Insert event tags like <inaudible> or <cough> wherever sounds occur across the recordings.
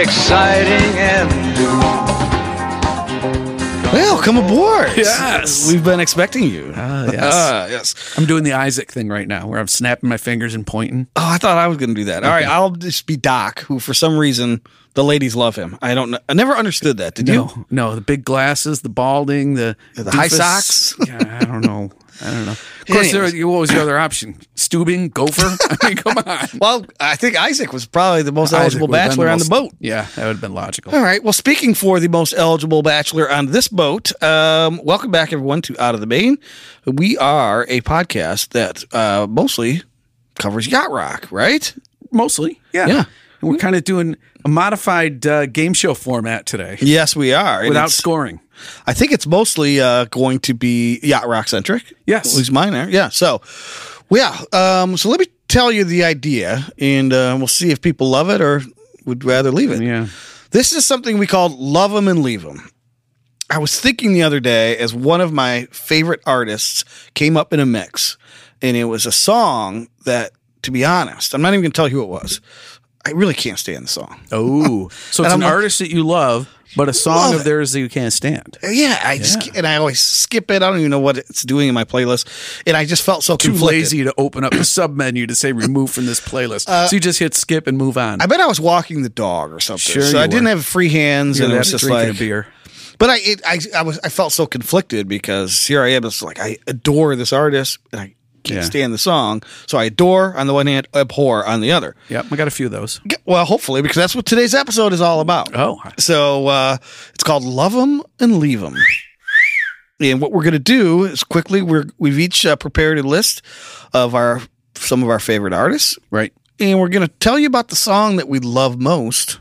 exciting and new. Well, come aboard. Yes. We've been expecting you. Ah, yes. Ah, yes. I'm doing the Isaac thing right now, where I'm snapping my fingers and pointing. Oh, I thought I was going to do that. All right, I'll just be Doc, who for some reason the ladies love him. I don't know. I never understood that. Did you? No, no, the big glasses, the balding, the The high socks? <laughs> Yeah, I don't know. I don't know. Of course, there, what was your other option? Stubing, gopher. <laughs> I mean, come on. Well, I think Isaac was probably the most Isaac eligible would've been bachelor on the boat. Yeah, that would have been logical. All right. Well, speaking for the most eligible bachelor on this boat, um, welcome back, everyone, to Out of the Main. We are a podcast that uh, mostly covers yacht rock, right? Mostly, yeah. Yeah. And we're kind of doing a modified uh, game show format today Yes, we are. Without scoring. I think it's mostly uh, going to be yacht rock centric. Yes. At least mine are. Yeah. So, yeah. Um, so let me tell you the idea, and uh, we'll see if people love it or would rather leave it. Yeah. This is something we called Love 'em and Leave 'em. I was thinking the other day as one of my favorite artists came up in a mix, and it was a song that, to be honest, I'm not even going to tell you who it was. I really can't stand the song. Oh, <laughs> so it's an like- artist that you love, but a song of theirs that you can't stand. Yeah, I just and I always skip it. I don't even know what it's doing in my playlist, and I just felt so Too conflicted. lazy to open up the sub menu to say remove from this playlist. so you just hit skip and move on. Uh, I bet I was walking the dog or something. Sure so I didn't have free hands, You're and it was just like a beer. But I, it, I, I was, I felt so conflicted because here I am. It's like I adore this artist, and I can't Yeah. stand the song. So I adore on the one hand, abhor on the other. Yep, I got a few of those. Well, hopefully, because that's what today's episode is all about. Oh. so uh, it's called "Love 'Em and Leave 'Em." And what we're going to do is quickly we're we've each uh, prepared a list of our some of our favorite artists, Right. and we're going to tell you about the song that we love most,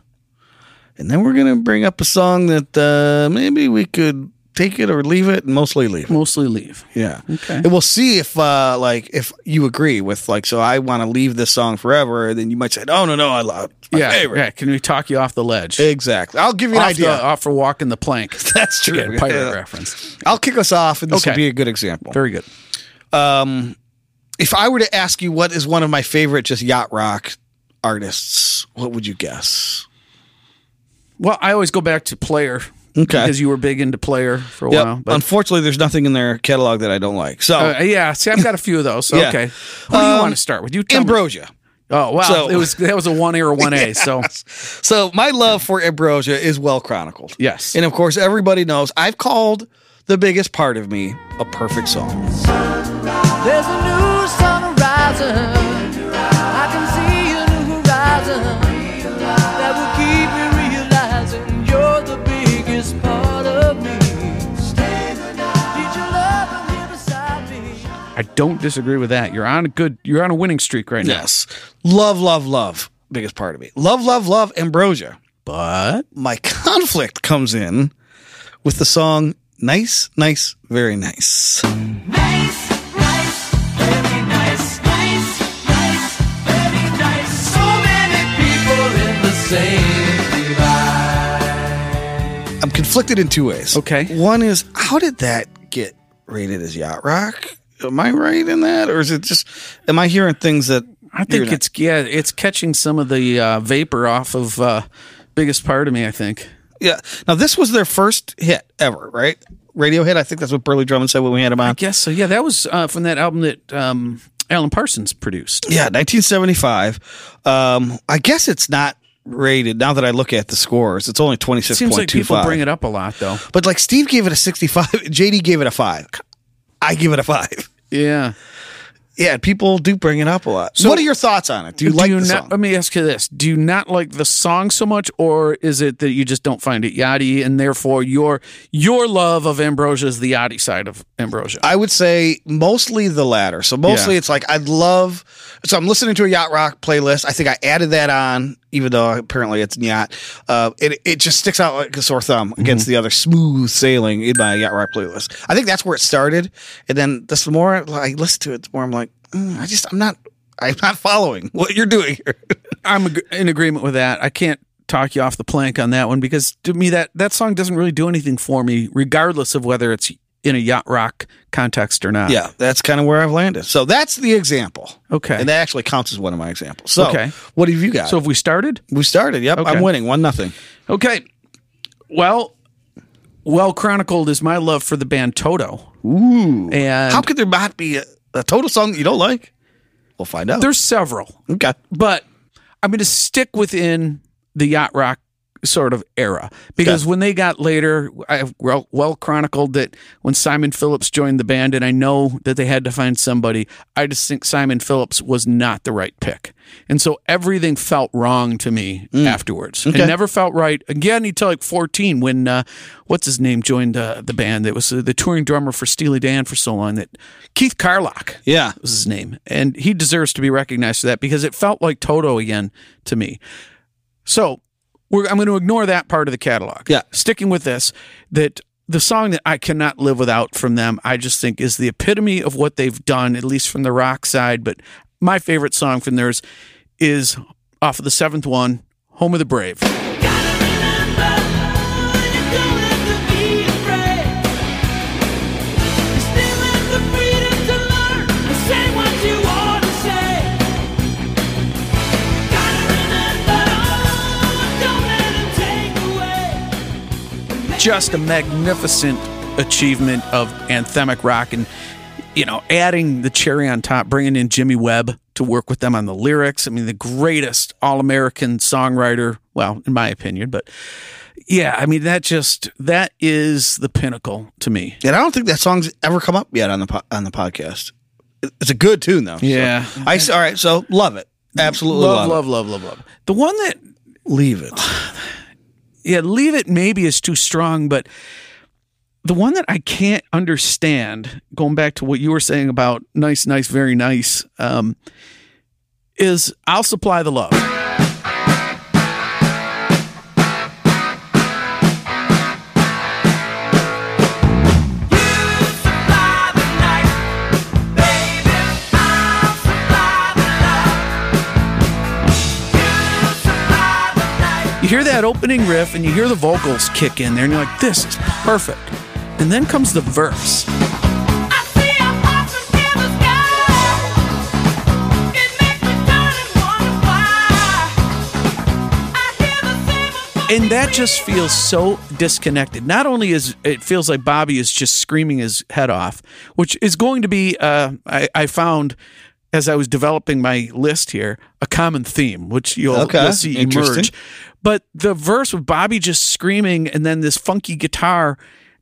and then we're going to bring up a song that uh, maybe we could take it or leave it, mostly leave it. Mostly leave. Yeah. Okay. And we'll see if uh like if you agree with like so I want to leave this song forever, then you might say, Oh no, no, I love Yeah, favorite. yeah. Can we talk you off the ledge? Exactly. I'll give you an off, idea. the, off for walking the plank. <laughs> That's true. Again, pirate Yeah. reference. I'll kick us off, and this will be a good example. Very good. Um, if I were to ask you what is one of my favorite just yacht rock artists, what would you guess? Well, I always go back to Player. Okay. Because you were big into Player for a Yep. while. But Unfortunately, there's nothing in their catalog that I don't like. So, uh, yeah, see, I've got a few of those. So, Yeah. okay. Who do you Um, want to start with? You tell me. Ambrosia. Oh, wow. So- it was that was a one A or one A. <laughs> So So, my love for Ambrosia is well chronicled. yes. And of course, everybody knows I've called the biggest part of me a perfect song. There's a new sun rising. I don't disagree with that. You're on a good you're on a winning streak right now. Yes. Love, love, love. Biggest part of me. Love, love, love Ambrosia. But My conflict comes in with the song Nice, Nice, Very Nice. Nice, nice, very nice. Nice, nice, very nice. So many people in the same divide. I'm conflicted in two ways. Okay. One is how did that get rated as yacht rock? Am I right in that? Or is it just, am I hearing things that I think not- it's yeah, it's catching some of the uh, vapor off of uh, biggest part of me, I think. Yeah. Now this was their first hit ever, right? Radio hit. I think that's what Burleigh Drummond said when we had him on. I guess so. Yeah, that was uh, from that album that um, Alan Parsons produced. Yeah, 1975. Um, I guess it's not rated. Now that I look at the scores, it's only 26.25. Seems like people bring it up a lot though. But like Steve gave it a 65. <laughs> JD gave it a five. I give it a five. Yeah. Yeah, people do bring it up a lot. So- what are your thoughts on it? Do you like the not, song? Let me ask you this: Do you not like the song so much, or is it that you just don't find it yachty, and therefore your your love of Ambrosia is the yachty side of Ambrosia? I would say mostly the latter. So mostly Yeah. it's like I'd love. So I'm listening to a yacht rock playlist. I think I added that on, even though apparently it's yacht. Uh, it it just sticks out like a sore thumb against Mm-hmm. the other smooth sailing in my yacht rock playlist. I think that's where it started, and then the more I listen to it, the more I'm like, mm, I just I'm not. I'm not following what you're doing here. <laughs> I'm ag- in agreement with that. I can't talk you off the plank on that one because to me that that song doesn't really do anything for me, regardless of whether it's in a yacht rock context or not. Yeah, that's kind of where I've landed. So that's the example. Okay. And that actually counts as one of my examples. So Okay. what have you got? So have we started? we started. Yep. Okay. I'm winning. One nothing. Okay. Well, well chronicled is my love for the band Toto. Ooh. And How could there not be a, a Toto song that you don't like? We'll find out. there's several. okay. but I'm going to stick within the yacht rock sort of era because Okay. when they got later, I well, well chronicled that when Simon Phillips joined the band, and I know that they had to find somebody. I just think Simon Phillips was not the right pick, and so everything felt wrong to me afterwards. Okay. It never felt right again until like 14 when uh, what's his name joined uh, the band. That was uh, the touring drummer for Steely Dan for so long. That Keith Carlock Yeah. was his name. And he deserves to be recognized for that because it felt like Toto again to me. So we're, I'm going to ignore that part of the catalog. Yeah. Sticking with this, that the song that I cannot live without from them, I just think is the epitome of what they've done, at least from the rock side. But my favorite song from theirs is off of the seventh one, Home of the Brave. Just a magnificent achievement of anthemic rock and you know adding the cherry on top bringing in jimmy webb to work with them on the lyrics i mean the greatest all-american songwriter well in my opinion but yeah i mean that just that is the pinnacle to me And I don't think that song's ever come up yet on the po- on the podcast. It's a good tune though. So Yeah. I s- all right. So love it. Absolutely love love, love love love love the one that. Leave it. <sighs> yeah, leave it maybe is too strong, but the one that I can't understand, going back to what you were saying about nice, nice, very nice, um, is I'll supply the love. Hear that opening riff and you hear the vocals kick in there, and you're like, this is perfect. And then comes the verse. I see a horse in the sky. It makes me turn and wonder why. I hear the same and that just feels so disconnected. Not only is it feels like Bobby is just screaming his head off, which is going to be, uh, I, I found as I was developing my list here, a common theme, which you'll, Okay, you'll see emerge. But the verse with Bobby just screaming and then this funky guitar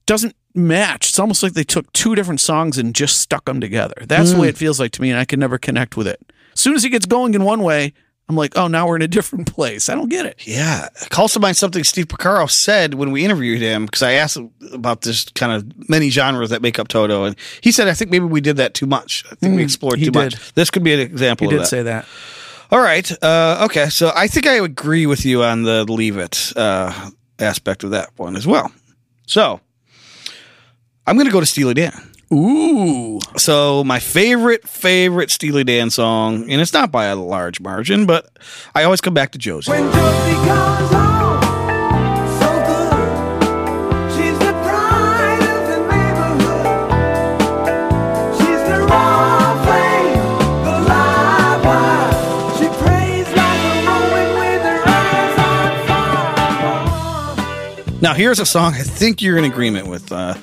doesn't match. It's almost like they took two different songs and just stuck them together. That's the way hmm. it feels like to me, and I can never connect with it. As soon as he gets going in one way, I'm like, oh, now we're in a <laughs> different place. I don't get it. Yeah. It calls to mind something Steve Porcaro said when we interviewed him because I asked him about this kind of many genres that make up Toto. And he said, I think maybe we did that too much. I think we hmm. explored too did. much. This could be an example He did that. say that. All right. Uh, okay. So I think I agree with you on the leave it uh, aspect of that one as well. So I'm going to go to Steely Dan. Ooh. So my favorite, favorite Steely Dan song, and it's not by a large margin, but I always come back to Josie. Now, here's a song I think you're in agreement with. Uh,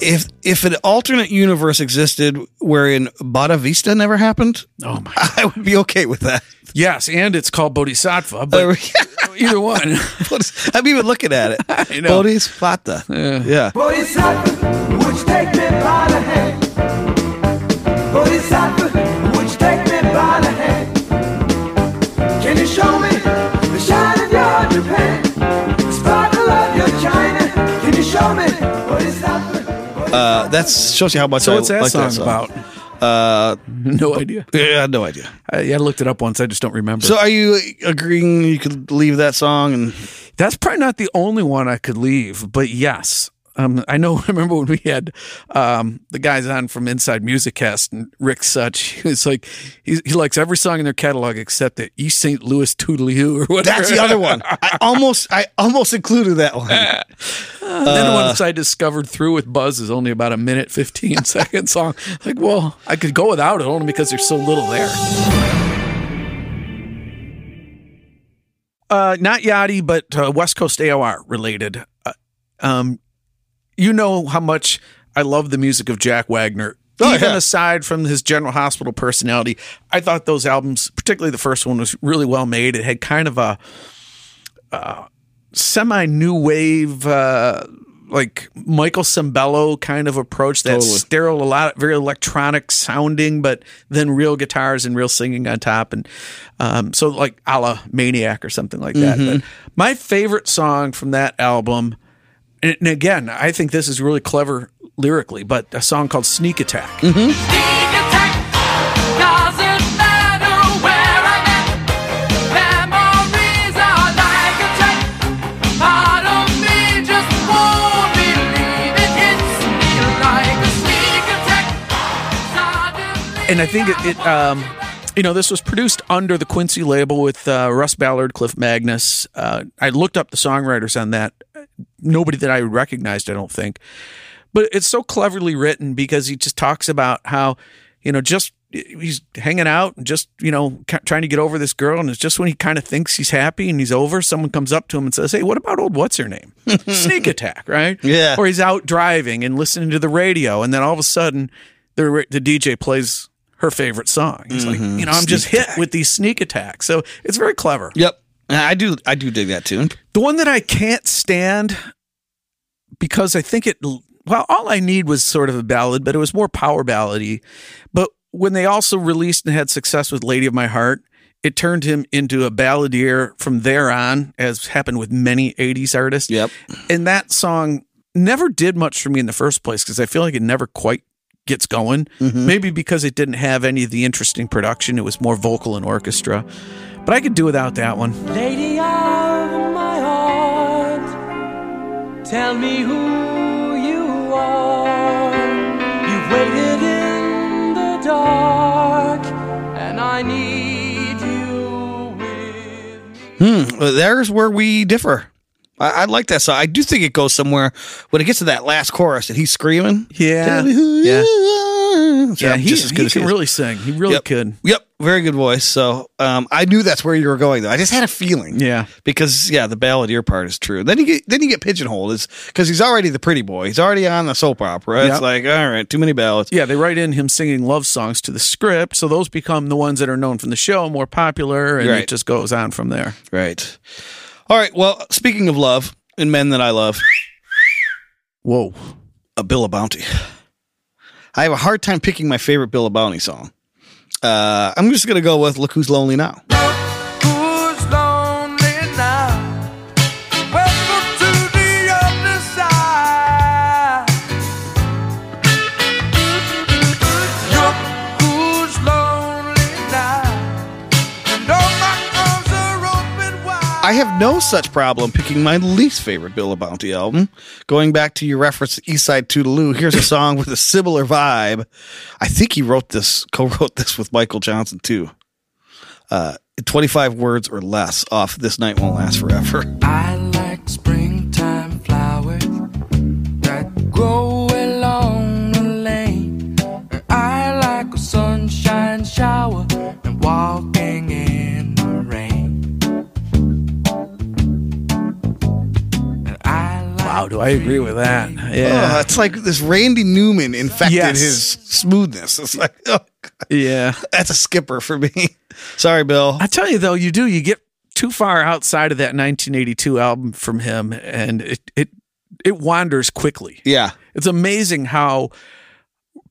if if an alternate universe existed wherein Bada Vista never happened, Oh my. <laughs> I would be okay with that. Yes, and it's called Bodhisattva, but <laughs> either one. <laughs> I'm even looking at it. I know. Bodhisattva. Yeah. Bodhisattva, would you take me by the hand? Uh, that shows you how much So I what's that like song, that song about? Uh, No idea. yeah, no idea. I, yeah, I looked it up once. I just don't remember. So, are you agreeing you could leave that song? And That's probably not the only one I could leave, but yes. Um, I know. <laughs> I remember when we had um, the guys on from Inside Music Cast and Rick Such? <laughs> He was like, he, he likes every song in their catalog except the East St. Louis Toodle-Oo or whatever. That's the other one. I <laughs> almost I almost included that one. then Uh. once I discovered "Through with Buzz" is only about a minute fifteen second song. Like, well, I could go without it only because there's so little there. Uh, not Yachty, but uh, West Coast AOR related. Uh, um, you know how much I love the music of Jack Wagner. Oh, Even yeah. aside from his General Hospital personality, I thought those albums, particularly the first one, was really well made. It had kind of a semi new wave, uh, like Michael Sembello kind of approach. That Totally. sterile, a lot, very electronic sounding, but then real guitars and real singing on top, and um, so like a la Maniac or something like that. Mm-hmm. But my favorite song from that album, and, again, I think this is really clever lyrically, but a song called Sneak Attack. Mm-hmm. Sneak attack doesn't matter where I'm at. Memories are like a track. Part of me just won't believe it hits me like a sneak attack. Suddenly and I think it, it um, you know, this was produced under the Quincy label with uh, Russ Ballard, Cliff Magness. Uh, I looked up the songwriters on that. Nobody that I recognized, I don't think. But it's so cleverly written because he just talks about how, you know, just he's hanging out and just, you know, trying to get over this girl. And it's just when he kind of thinks he's happy and he's over, someone comes up to him and says, Hey, what about old what's her name? <laughs> Sneak attack, right? Yeah. Or he's out driving and listening to the radio. And then all of a sudden, the, the DJ plays her favorite song. He's like, mm-hmm. you know, I'm just hit with these sneak attacks. So it's very clever. Yep. I do I do dig that tune. The one that I can't stand because I think it, well, all I need was sort of a ballad, but it was more power ballady. But when they also released and had success with Lady of My Heart, it turned him into a balladeer from there on, as happened with many 80s artists. Yep. And that song never did much for me in the first place because I feel like it never quite gets going. Maybe because it didn't have any of the interesting production, it was more vocal and orchestra. But I could do without that one. Lady of my heart, tell me who you are. You've waited in the dark, and I need you with me. Hmm. Well, there's where we differ. I, I like that song. I do think it goes somewhere when it gets to that last chorus and he's screaming. Yeah. Tell me who Yeah. Yeah, he, just as good he as can really sing. He really Yep. could. Yep, very good voice. So um, I knew that's where you were going, though. I just had a feeling. Yeah. because yeah, the balladeer part is true. Then you get then you get pigeonholed, is because he's already the pretty boy. He's already on the soap opera. It's Yep. like all right, too many ballads. Yeah, they write in him singing love songs to the script, so those become the ones that are known from the show, more popular, and Right. it just goes on from there. Right. All right. Well, speaking of love and men that I love, <laughs> Whoa. a Bill LaBounty. I have a hard time picking my favorite Bill LaBounty song. Uh, I'm just gonna go with "Look Who's Lonely Now." No such problem picking my least favorite Bill LaBounty album. Going back to your reference to East Side Toodle-Oo, here's a song with a similar vibe. I think he wrote this, co-wrote this with Michael Johnson too. Uh, 25 words or less off "This Night Won't Last Forever." I like springtime Wow, do I agree with that? Yeah. it's like this Randy Newman infected Yes. his smoothness. It's like, <laughs> oh, God, yeah. that's a skipper for me. Sorry, Bill. I tell you though, you do you get too far outside of that 1982 album from him, and it it it wanders quickly. Yeah. It's amazing how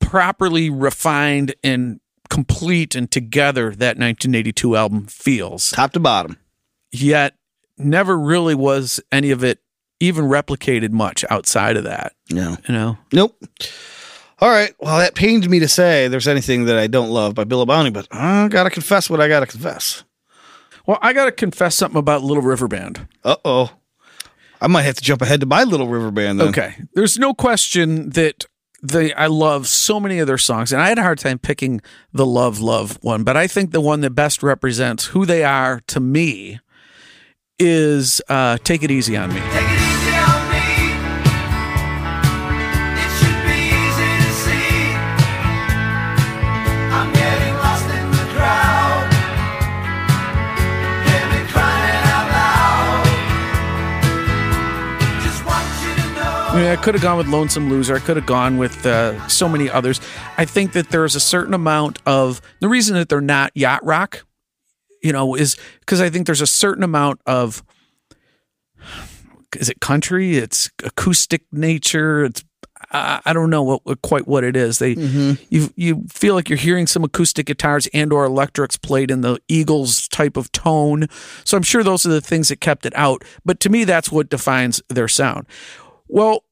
properly refined and complete and together that 1982 album feels. Top to bottom. Yet never really was any of it even replicated much outside of that. No. You know. Nope. All right. Well, that pains me to say there's anything that I don't love by Bill LaBounty, but I gotta confess what I gotta confess. Well, I got to confess something about Little River Band. Uh oh. I might have to jump ahead to my Little River Band then. Okay. There's no question that they I love so many of their songs, and I had a hard time picking the Love Love one, but I think the one that best represents who they are to me is uh, Take It Easy on Me. I, mean, I could have gone with Lonesome Loser. I could have gone with uh, so many others. I think that there's a certain amount of the reason that they're not yacht rock, you know, is because I think there's a certain amount of is it country? It's acoustic nature. It's I I don't know what, what quite what it is. They you you feel like you're hearing some acoustic guitars and or electrics played in the Eagles type of tone. So I'm sure those are the things that kept it out. But to me, that's what defines their sound. Well,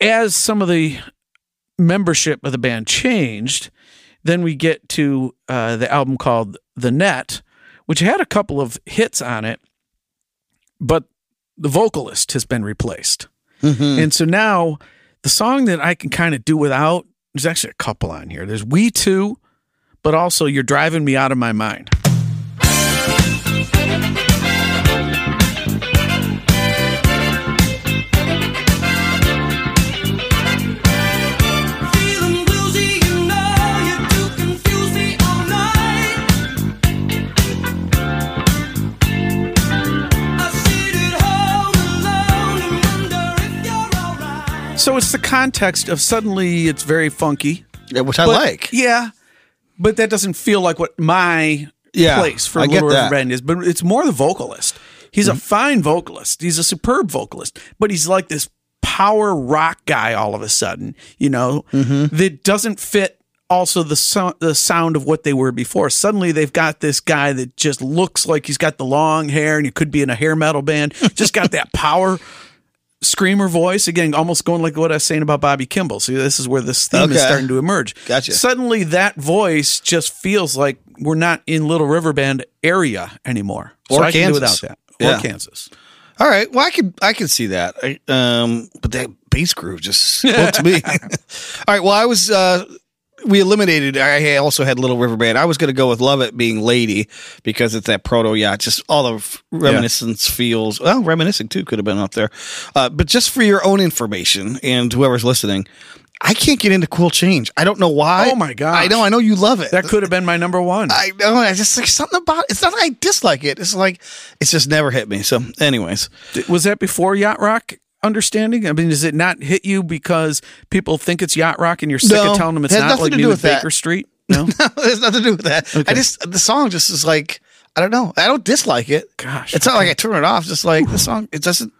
as some of the membership of the band changed, then we get to uh, the album called The Net, which had a couple of hits on it, but the vocalist has been replaced. And so now the song that I can kind of do without, there's actually a couple on here. There's We Two, but also You're Driving Me Out of My Mind. So it's the context of suddenly it's very funky. Yeah, which I But- like. Yeah. But that doesn't feel like what my Yeah, place for I Little River that. Bend is. But it's more the vocalist. He's Mm-hmm. a fine vocalist. He's a superb vocalist. But he's like this power rock guy all of a sudden, you know, Mm-hmm. that doesn't fit also the so- the sound of what they were before. Suddenly they've got this guy that just looks like he's got the long hair and he could be in a hair metal band. Just got that <laughs> power screamer voice again, almost going like what I was saying about Bobby Kimball. See, this is where this theme is starting to emerge. Gotcha. Suddenly, that voice just feels like we're not in Little River Band area anymore. Or so I can do Kansas. without that. Yeah. Or Kansas. All right. Well, I could I could see that. I, um, but that bass groove just spoke to me. <laughs> All right. Well, I was. Uh, we eliminated. I also had Little River Band. I was going to go with Love It being Lady because it's that proto yacht. Just all the reminiscence feels. Well, reminiscing too could have been up there. Uh, but just for your own information and whoever's listening, I can't get into Cool Change. I don't know why. Oh, my god! I know. I know you love it. That could have been my number one. I know. I just like something about It. it's not that I dislike it. It's like it's just never hit me. So, anyways, Was that before Yacht Rock understanding? I mean, does it not hit you because people think it's Yacht Rock and you're sick No, of telling them it's not nothing like to me do with with that. Baker Street? <laughs> No? there's nothing to do with that. I just the song just is like I don't know. I don't dislike it. Gosh, it's not like I turn it off. Just like the song, it doesn't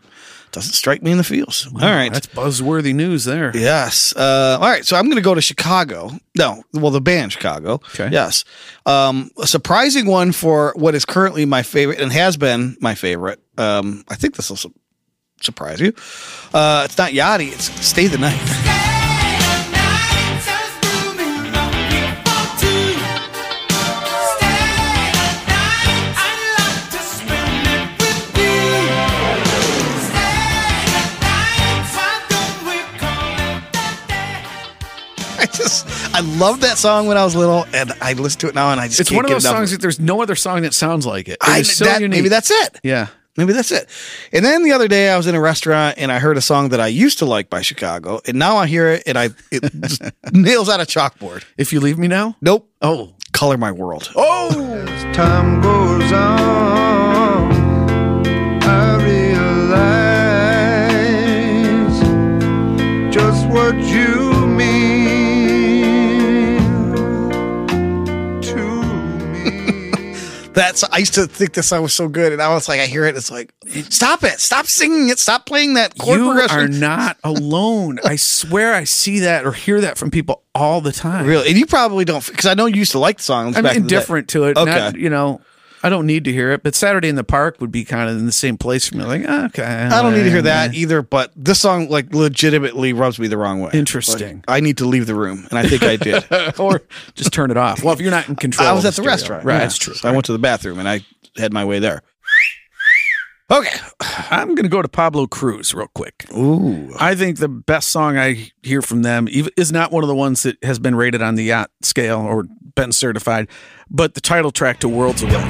doesn't strike me in the feels. all right. That's buzzworthy news there. Yes. Uh, all right. So I'm going to go to Chicago. No, well, the band Chicago. Okay. Yes. Um, a surprising one for what is currently my favorite and has been my favorite. Um, I think this will surprise you. Uh, it's not Yachty. It's Stay the Night. I just I loved that song when I was little, and I listen to it now, and I just It's one of those songs that there's no other song that sounds like it. It I, so that- maybe that's it. yeah. Maybe that's it. And then the other day I was in a restaurant and I heard a song that I used to like by Chicago, and now I hear it and I it just <laughs> nails out a chalkboard. If you leave me now, Nope. oh, Color my world. oh, time goes on, I realize just what you That's I used to think this song was so good, and now it's like I hear it, it's like stop it, stop singing it, stop playing that chord you progression. are not <laughs> alone. I swear, I see that or hear that from people all the time. Really, and you probably don't because I know you used to like the songs. I'm back in the day. indifferent to it. Okay. Not, you know, I don't need to hear it. But Saturday in the Park would be kind of in the same place for me. Like, ah, okay, I don't need to hear that either, but this song like legitimately rubs me the wrong way. Interesting. Like, I need to leave the room, and I think I did. <laughs> or just turn it off. Well, if you're not in control, I was at the restaurant. right? yeah. That's true. So I went to the bathroom and I had my way there. Okay. I'm going to go to Pablo Cruise real quick. Ooh. I think the best song I hear from them is not one of the ones that has been rated on the yacht scale or been certified, but the title track to Worlds Away.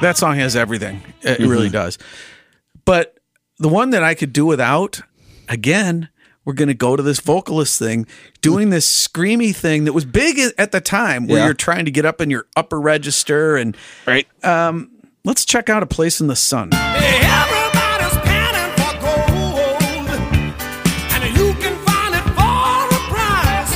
That song has everything. It really mm-hmm. does. But the one that I could do without, again, we're going to go to this vocalist thing, doing this screamy thing that was big at the time where Yeah. you're trying to get up in your upper register. And Right. Um, let's check out A Place in the Sun. Everybody's panning for gold, and you can find it for a price.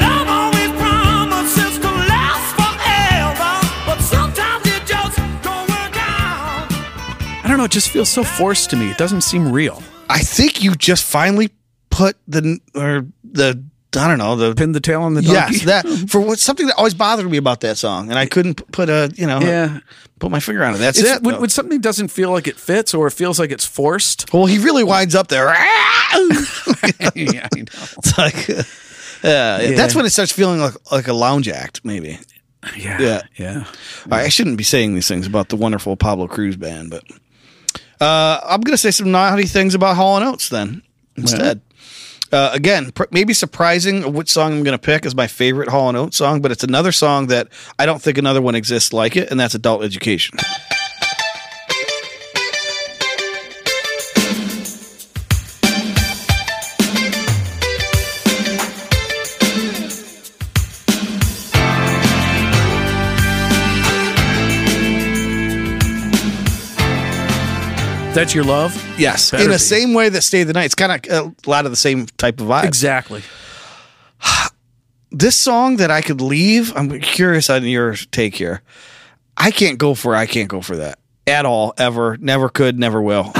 Love always promises to last forever, but sometimes it just don't work out. I don't know. It just feels so forced to me. It doesn't seem real. I think you just finally put the or the I don't know the Pin the tail on the donkey. yes that <laughs> for what something that always bothered me about that song, and I couldn't put a you know Yeah. put my finger on it. That's It's, it. when, when something doesn't feel like it fits or it feels like it's forced. well, he really winds up there. <laughs> <laughs> yeah, I know. It's like, uh, yeah, that's when it starts feeling like like a lounge act, maybe. Yeah. Yeah. Yeah. I shouldn't be saying these things about the wonderful Pablo Cruise band, but uh, I'm going to say some naughty things about Hall and Oates then instead. Uh, again, pr- maybe surprising which song I'm going to pick is my favorite Hall and Oates song, but it's another song that I don't think another one exists like it, and that's Adult Education. <laughs> That's your love? Yes, Better in the be. same way that Stay the Night. It's kind of a lot of the same type of vibe. Exactly. this song that I could leave, I'm curious on your take here. I can't go for I can't go for that at all, ever, never could, never will.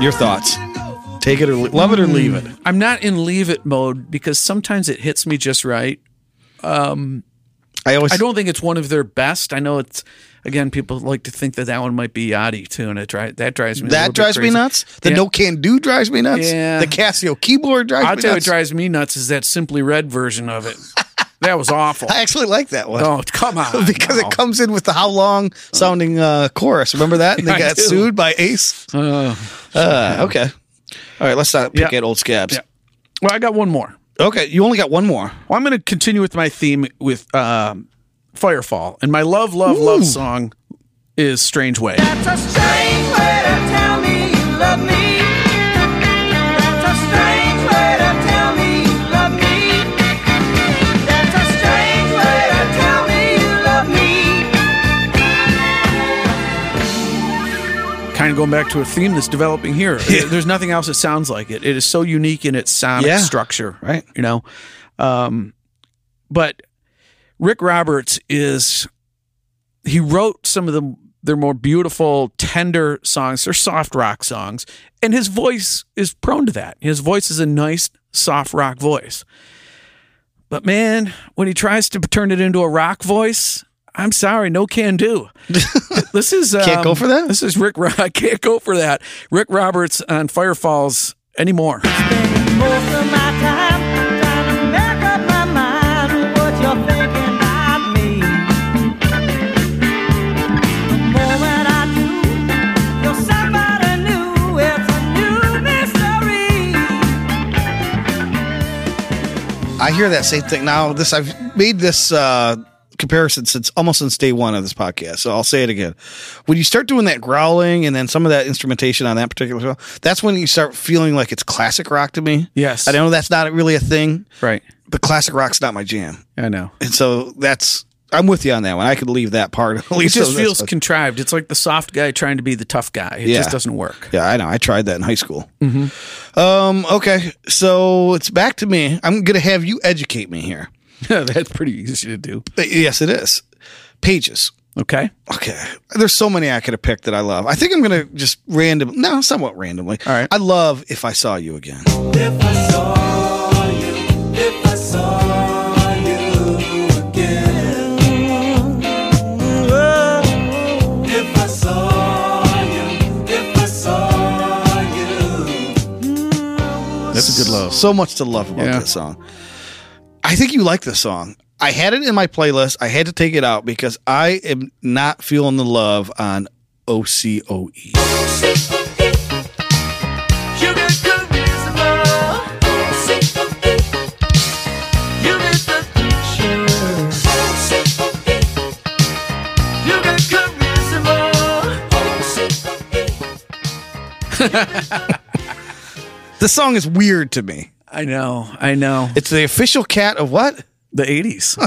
Your thoughts? Take it or le- love it or hmm. leave it. I'm not in leave it mode because sometimes it hits me just right. Um, I always I don't think it's one of their best. I know it's again people like to think that that one might be Yachty too, and it dri- that drives me. that drives me nuts. The Yeah. no can do drives me nuts. Yeah. The Casio keyboard drives I'll me tell you what nuts. drives me nuts is that Simply Red version of it. <laughs> that was awful. <laughs> I actually like that one. Oh come <laughs> on! because no. it comes in with the how long sounding uh, chorus. Remember that? And they <laughs> got sued by Ace. Uh, okay. All right, let's not pick Yeah. at old scabs. Yeah. Well, I got one more. Okay, you only got one more. Well, I'm going to continue with my theme with um, Firefall, and my love, love, love song is "Strange Way." That's a strange way to tell me you love me. Going back to a theme that's developing here. <laughs> There's nothing else that sounds like it. It is so unique in its sonic Yeah. structure, Right. You know, um, but Rick Roberts is he wrote some of the their more beautiful, tender songs. They're soft rock songs, and his voice is prone to that. His voice is a nice, soft rock voice. But man, when he tries to turn it into a rock voice, I'm sorry, no can do. <laughs> this is um, Can't go for that? This is Rick. Ro- <laughs> I can't go for that. Rick Roberts on Firefalls anymore. Most of my time trying to make up my mind what you're thinking about me. The moment I do, you're somebody new. It's a new mystery. I hear that same thing now. This I've made this uh, comparison since almost since day one of this podcast. So I'll say it again. When you start doing that growling and then some of that instrumentation on that particular song, that's when you start feeling like it's classic rock to me. Yes. I know that's not really a thing, Right. but classic rock's not my jam, I know. and so that's I'm with you on that one. I could leave that part. <laughs> At It least just feels contrived. It's like the soft guy trying to be the tough guy. It Yeah. just doesn't work. Yeah, I know. I tried that in high school. Um, okay, so it's back to me. I'm gonna have you educate me here. <laughs> That's pretty easy to do. Yes, it is. Pages. Okay. Okay. There's so many I could have picked that I love. I think I'm going to just random, no, somewhat randomly. All right. I love If I Saw You Again. If I saw you, if I saw you again. If I saw you, if I saw you. That's a good love. So much to love about Yeah. this song. I think you like this song. I had it in my playlist. I had to take it out because I am not feeling the love on OCOE. You got charisma. You got the picture. You got charisma. <laughs> This song is weird to me. I know. I know. It's the official cat of what? The 80s.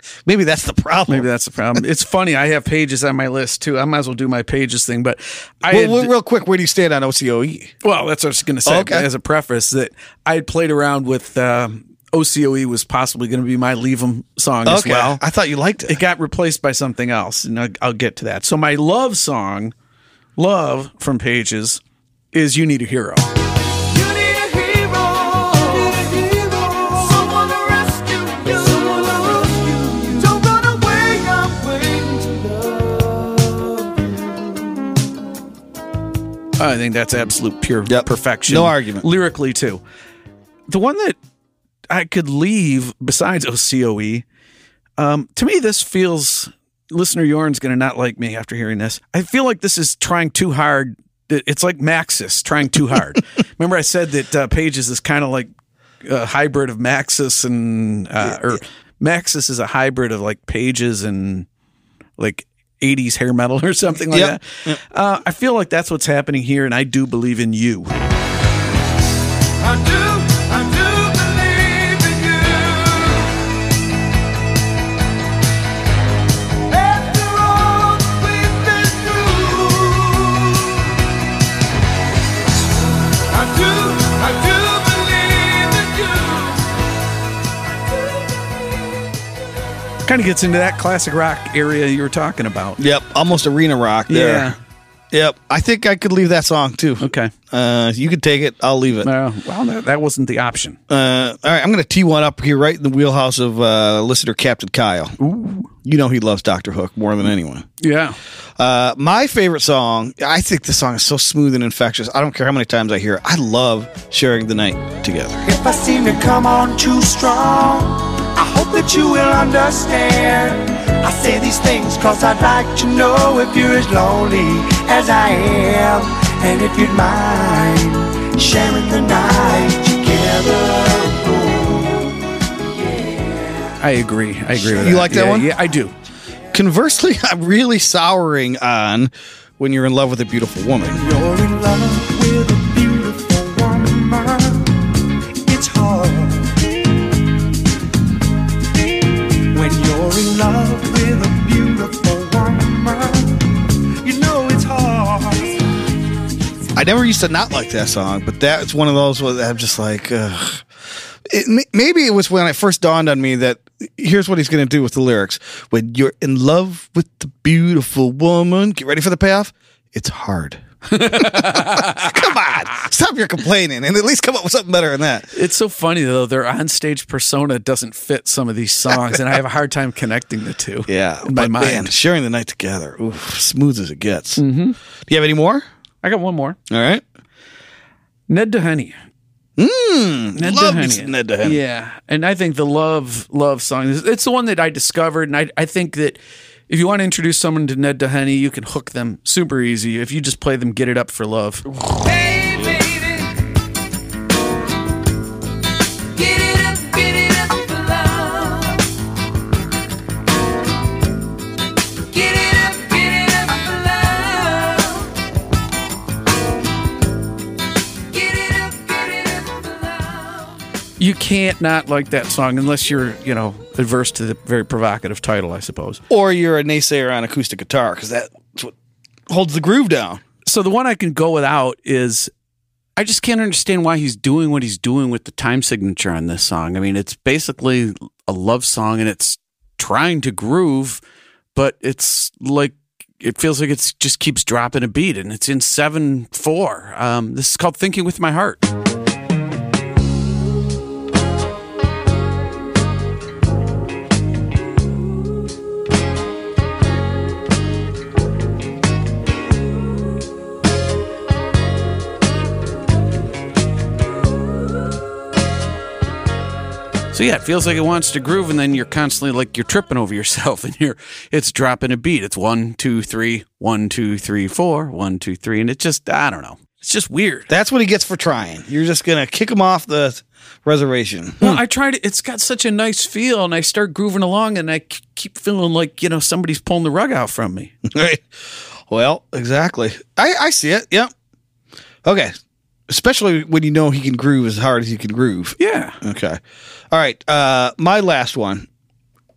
<laughs> Maybe that's the problem. Maybe that's the problem. It's funny. I have pages on my list too. I might as well do my pages thing, but I Well, had- real quick, where do you stand on OCOE? Well, that's what I was going to say Okay. as a preface that I had played around with um, OCOE was possibly going to be my Leave 'em song as well. I thought you liked it. It got replaced by something else, and I'll, I'll get to that. So my love song, "Love" from Pages, is "You Need a Hero." I think that's absolute pure Yep. perfection. No argument. Lyrically too. The one that I could leave besides OCOE, um, to me this feels listener Yorn's going to not like me after hearing this. I feel like this is trying too hard. It's like Maxus trying too hard. <laughs> Remember I said that uh, Pages is kind of like a hybrid of Maxus and uh, or Maxus is a hybrid of like Pages and like 80s hair metal <laughs> or something like Yep. that. Uh, I feel like that's what's happening here, and I do believe in you. Kind of gets into that classic rock area you were talking about. Yep, almost arena rock there. Yeah. Yep, I think I could leave that song too. Okay. Uh, you could take it. I'll leave it. Uh, well, that, that wasn't the option. Uh, all right, I'm going to tee one up here right in the wheelhouse of uh, listener Captain Kyle. You know he loves Doctor Hook more than anyone. Yeah. Uh, my favorite song, I think this song is so smooth and infectious. I don't care how many times I hear it. I love sharing the night together. If I seem to come on too strong, I hope that you will understand. I say these things cause I'd like to know if you're as lonely as I am. And if you'd mind sharing the night together. I agree. I agree with You that. like that Yeah, one? Yeah, I do. Conversely, <laughs> I'm really souring on when you're in love with a beautiful woman. I never used to not like that song, but that's one of those where I'm just like, ugh. It, maybe it was when it first dawned on me that here's what he's going to do with the lyrics. When you're in love with the beautiful woman, get ready for the payoff. It's hard. <laughs> come on, stop your complaining and at least come up with something better than that. It's so funny though. Their onstage persona doesn't fit some of these songs, and I have a hard time connecting the two. Yeah, in my mind. man, sharing the night together, oof, smooth as it gets. Mm-hmm. Do you have any more? I got one more. All right. Ned Doheny. Mm, Ned love Doheny. Ned Doheny. Yeah, and I think the love love song is it's the one that I discovered, and I I think that if you want to introduce someone to Ned Doheny, you can hook them super easy if you just play them "Get It Up for Love." Hey, baby. Get it up, get it up for love. Get it up, get it up for love. Get it up, get it up for love. You can't not like that song unless you're you know adverse to the very provocative title, I suppose. Or you're a naysayer on acoustic guitar because that's what holds the groove down. So the one I can go without is I just can't understand why he's doing what he's doing with the time signature on this song. I mean, it's basically a love song and it's trying to groove, but it's like it feels like it just keeps dropping a beat, and it's in seven four. Um, this is called "Thinking with My Heart." So yeah, it feels like it wants to groove, and then you're constantly like you're tripping over yourself, <laughs> and you're it's dropping a beat. It's one, two, three, one, two, three, four, one, two, three, and it just I don't know. It's just weird. That's what he gets for trying. You're just gonna kick him off the reservation. <laughs> Well, I tried it. It's got such a nice feel, and I start grooving along, and I keep feeling like you know somebody's pulling the rug out from me. <laughs> Right. Well, exactly. I, I see it. Yep. Okay. Especially when you know he can groove as hard as he can groove. Yeah. Okay. All right. Uh, my last one.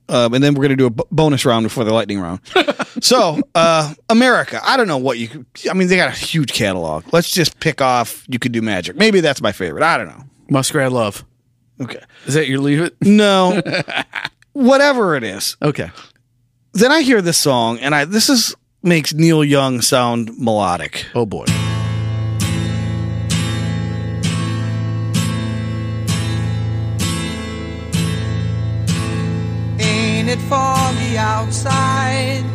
Um, and then we're going to do a b- bonus round before the lightning round. <laughs> so, uh, America. I don't know what you could. I mean, they got a huge catalog. Let's just pick off You Could Do Magic. Maybe that's my favorite. I don't know. Muskrat Love. Okay. Is that your leave it? No. <laughs> Whatever it is. Okay. Then I hear this song, and I this is makes Neil Young sound melodic. Oh boy. Ain't it foggy outside?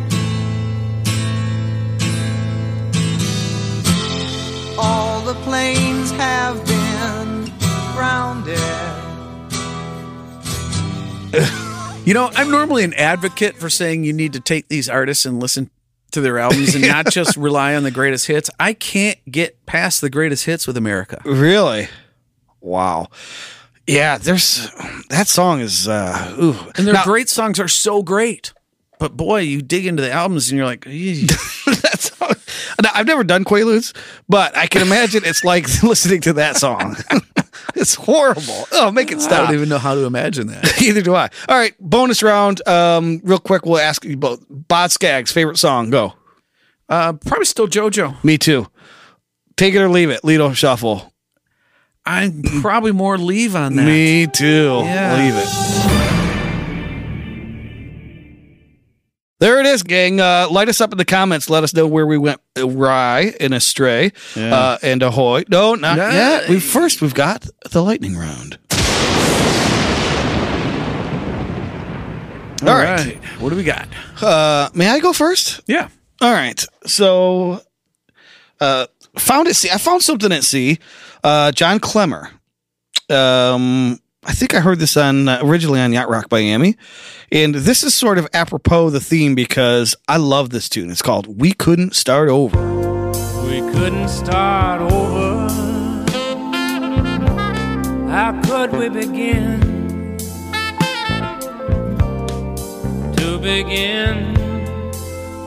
All the planes have been grounded. <laughs> You know, I'm normally an advocate for saying you need to take these artists and listen to their albums and not <laughs> just rely on the greatest hits. I can't get past the greatest hits with America. Really? Wow. Yeah, there's that song is uh ooh. And their Now- great songs are so great. But boy, you dig into the albums and you're like, "Eesh." <laughs> that song. Now, I've never done Quaaludes, but I can imagine it's like <laughs> listening to that song. <laughs> it's horrible. Oh, make it stop. I don't even know how to imagine that. Either do I. All right, bonus round. Um, real quick, we'll ask you both. Boz Scaggs, favorite song? Go. Uh, probably still JoJo. Me too. Take it or leave it. Lido Shuffle. I'm probably more leave on that. Me too. Yeah. Leave it. There it is, gang. Uh, light us up in the comments. Let us know where we went awry and astray. Uh, and ahoy. No, not No. yet. We first we've got the lightning round. All All right. right. What do we got? Uh, may I go first? Yeah. All right. So, uh, found at sea. I found something at sea. Uh, John Klemmer. Um, I think I heard this on uh, originally on Yacht Rock Miami, and this is sort of apropos the theme because I love this tune. It's called "We Couldn't Start Over." We couldn't start over. How could we begin? To begin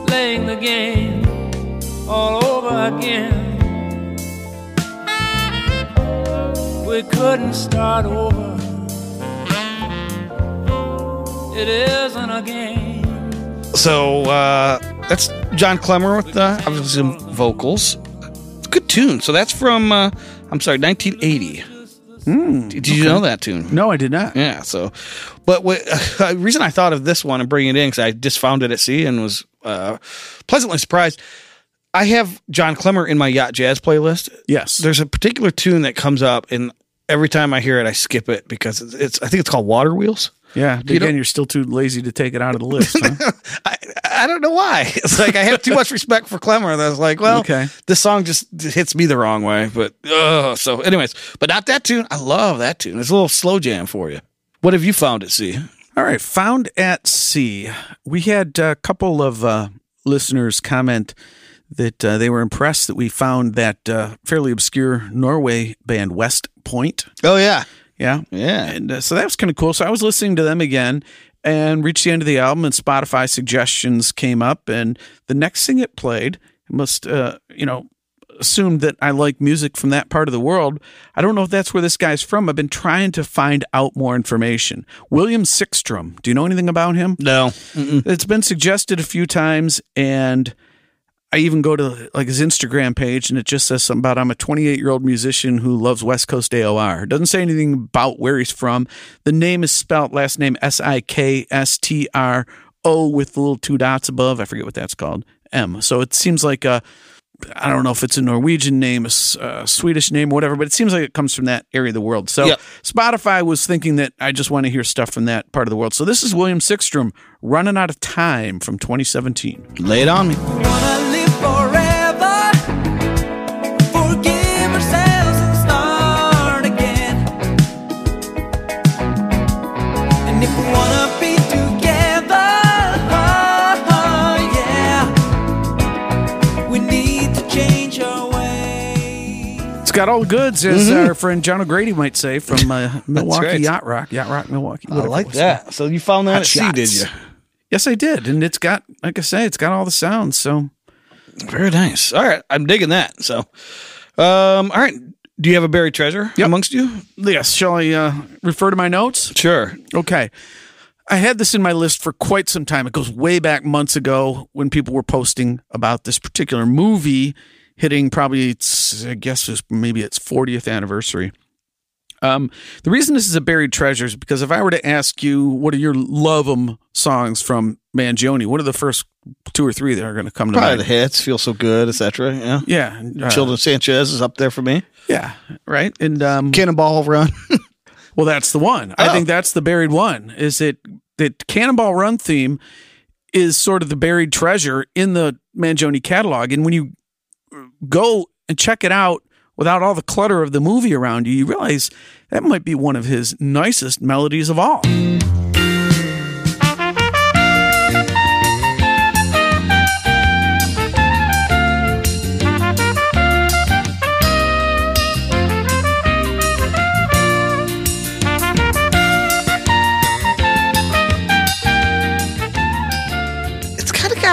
playing the game all over again. We couldn't start over. It isn't a game. So uh, that's John Klemmer with uh, obviously some vocals. Good tune. So that's from uh, I'm sorry, 1980. Did you know that tune? No, I did not. Yeah. So, but what, <laughs> uh, reason I thought of this one and bringing it in because I just found it at sea and was uh, pleasantly surprised. I have John Klemmer in my yacht jazz playlist. Yes. There's a particular tune that comes up, and every time I hear it, I skip it because it's. it's I think it's called Water Wheels. yeah. You Again, you're still too lazy to take it out of the list. Huh? <laughs> I, I don't know why. <laughs> It's like I have too much respect for Klemmer. That I was like, well, Okay. this song just hits me the wrong way. But uh, so, anyways, but not that tune. I love that tune. It's a little slow jam for you. What have you found at sea? All right, found at sea. We had a couple of uh, listeners comment that uh, they were impressed that we found that uh, fairly obscure Norway band West Point. Oh yeah, Yeah, yeah. and uh, so that was kind of cool. So I was listening to them again and reached the end of the album, and Spotify suggestions came up, and the next thing it played must, uh, you know, assumed that I like music from that part of the world. I don't know if that's where this guy's from. I've been trying to find out more information. William Sikström. Do you know anything about him? No, It's been suggested a few times, and I even go to like his Instagram page, and it just says something about I'm a 28 year old musician who loves West Coast AOR. It doesn't say anything about where he's from. The name is spelled last name S I K S T R O with the little two dots above. I forget what that's called. M. So it seems like a, I don't know if it's a Norwegian name, a, uh, Swedish name, whatever, but it seems like it comes from that area of the world. So Yep. Spotify was thinking that I just want to hear stuff from that part of the world. So this is William Sikström, Running Out of Time from 2017. Lay it on me. It's got all the goods, as our friend John O'Grady might say, from uh, <laughs> Milwaukee right. Yacht Rock. Yacht Rock, Milwaukee. I like that. So you found that Hot at sea, did you? Yes, I did. And it's got, like I say, it's got all the sounds. So Very nice. All right, I'm digging that. So, um, all right. Do you have a buried treasure Yep. amongst you? Yes, shall I uh, refer to my notes? Sure. Okay. I had this in my list for quite some time. It goes way back months ago when people were posting about this particular movie hitting probably its, I guess, it's maybe its 40th anniversary. Um, the reason this is a buried treasure is because if I were to ask you, what are your love 'em songs from Mangione? What are the first two or three that are going to come to Probably mind? the hits, feel so good, etc. Yeah. yeah, uh, Children Sanchez is up there for me. Yeah, right. And um, Cannonball Run. <laughs> Well, that's the one. I Oh. think that's the buried one. Is it that Cannonball Run theme is sort of the buried treasure in the Mangione catalog, and when you go and check it out without all the clutter of the movie around you, you realize that might be one of his nicest melodies of all.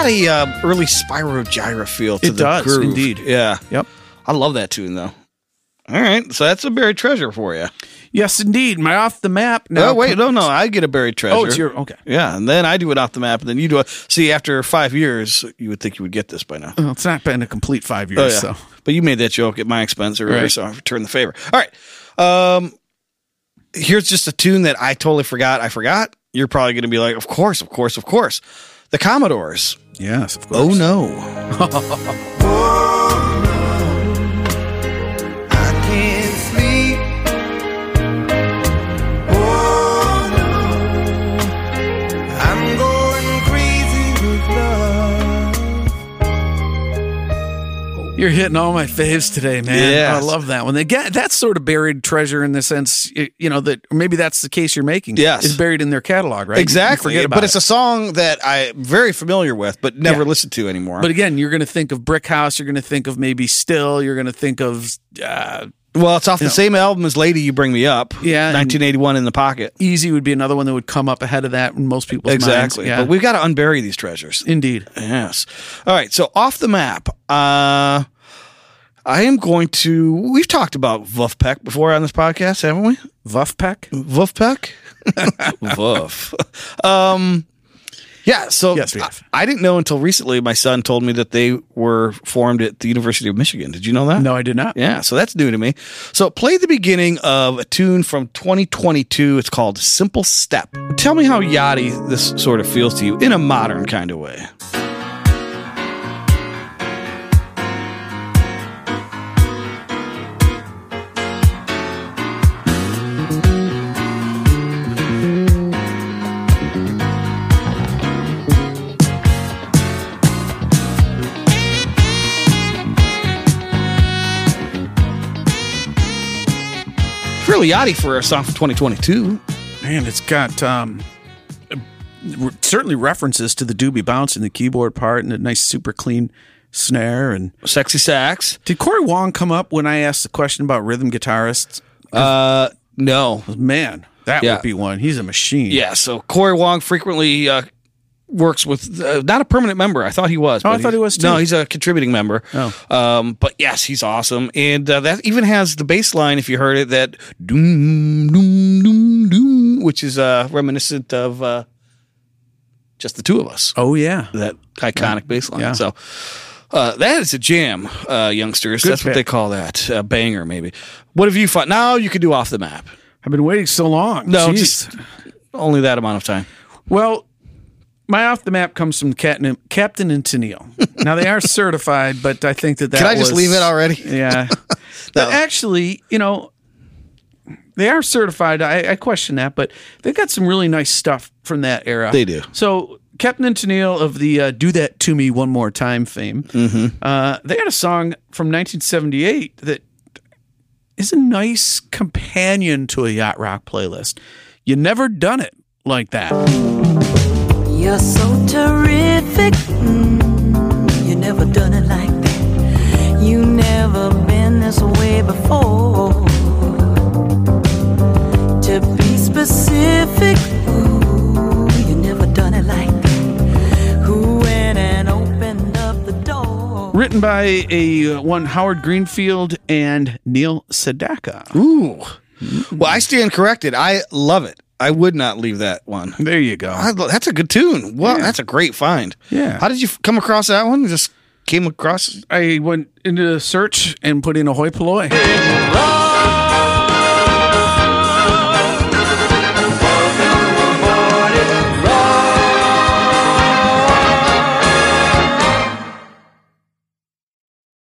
Got a uh, early Spyro Gyra feel to It the does, groove. indeed. Yeah. Yep. I love that tune though. All right, so that's a buried treasure for you. Yes, indeed. My off the map. Now oh wait, no, no, I get a buried treasure. Oh, it's your okay. Yeah, and then I do it off the map, and then you do it. See, after five years, you would think you would get this by now. Well, it's not been a complete five years, Oh, yeah. so But you made that joke at my expense earlier, Right. so I return the favor. All right. Um, here's just a tune that I totally forgot. I forgot. You're probably going to be like, of course, of course, of course. The Commodores. Yes, of course. Oh no. <laughs> You're hitting all my faves today, man. Yes. I love that one. Again, that's sort of buried treasure in the sense, you know, that maybe that's the case you're making. Yes. It's buried in their catalog, right? Exactly. forget about But it's it. a song that I'm very familiar with, but never Yeah. listened to anymore. But again, you're going to think of Brick House. You're going to think of maybe Still. You're going to think of uh, well, it's off the know. same album as Lady You Bring Me Up. Yeah, 1981 in the pocket. Easy would be another one that would come up ahead of that in most people's Exactly. minds. Yeah. But we've got to unbury these treasures. Indeed. Yes. All right. So off the map, uh, I am going to. We've talked about Vuffpeck before on this podcast, haven't we? Vuffpeck? Vuffpeck. <laughs> <laughs> Vuff. Um. Yeah. So Yes. I, I didn't know until recently. My son told me that they were formed at the University of Michigan. Did you know that? No, I did not. Yeah, so that's new to me. So play the beginning of a tune from 2022. It's called Simple Step. Tell me how yachty this sort of feels to you in a modern kind of way. Really yachty for a song from 2022. Man, it's got um, certainly references to the doobie bounce in the keyboard part and a nice, super clean snare. And Sexy sax. did Corey Wong come up when I asked the question about rhythm guitarists? Uh, no. Man, that Yeah. would be one. He's a machine. Yeah, so Corey Wong frequently uh, works with uh, not a permanent member. I thought he was. Oh, I thought he was, too. No, he's a contributing member. Oh. um, but yes, he's awesome, and uh, that even has the bass line. If you heard it, that doom doom doom doom, which is uh, reminiscent of uh, just the two of us. Oh yeah. That iconic bass line. Yeah. So. Uh, that is a jam, uh, youngsters. Good That's what they call that. A banger, maybe. What have you found? Now you can do off the map. I've been waiting so long. No, Jeez. just only that amount of time. Well, my off the map comes from Captain, Captain and Tennille. <laughs> now they are certified, but I think that that Can I just was- leave it already? <laughs> Yeah. <laughs> but actually, you know, they are certified. I, I question that, but they've got some really nice stuff from that era. They do. So Captain and Tennille of the uh, "Do That to Me One More Time" fame, Mm-hmm. uh, they had a song from 1978 that is a nice companion to a yacht rock playlist. You never done it like that. You're so terrific. Mm, you never done it like that. You never been this way before. To be specific, ooh, you never done it like that. Who went and opened up the door? Written by a uh, one Howard Greenfield and Neil Sedaka. Ooh. Well, I stand corrected. I love it. I would not leave that one. There you go. I, that's a good tune. Well, that's a great find. Yeah. How did you f- come across that one? Just came across. I went into the search and put in a hoi polloi. Love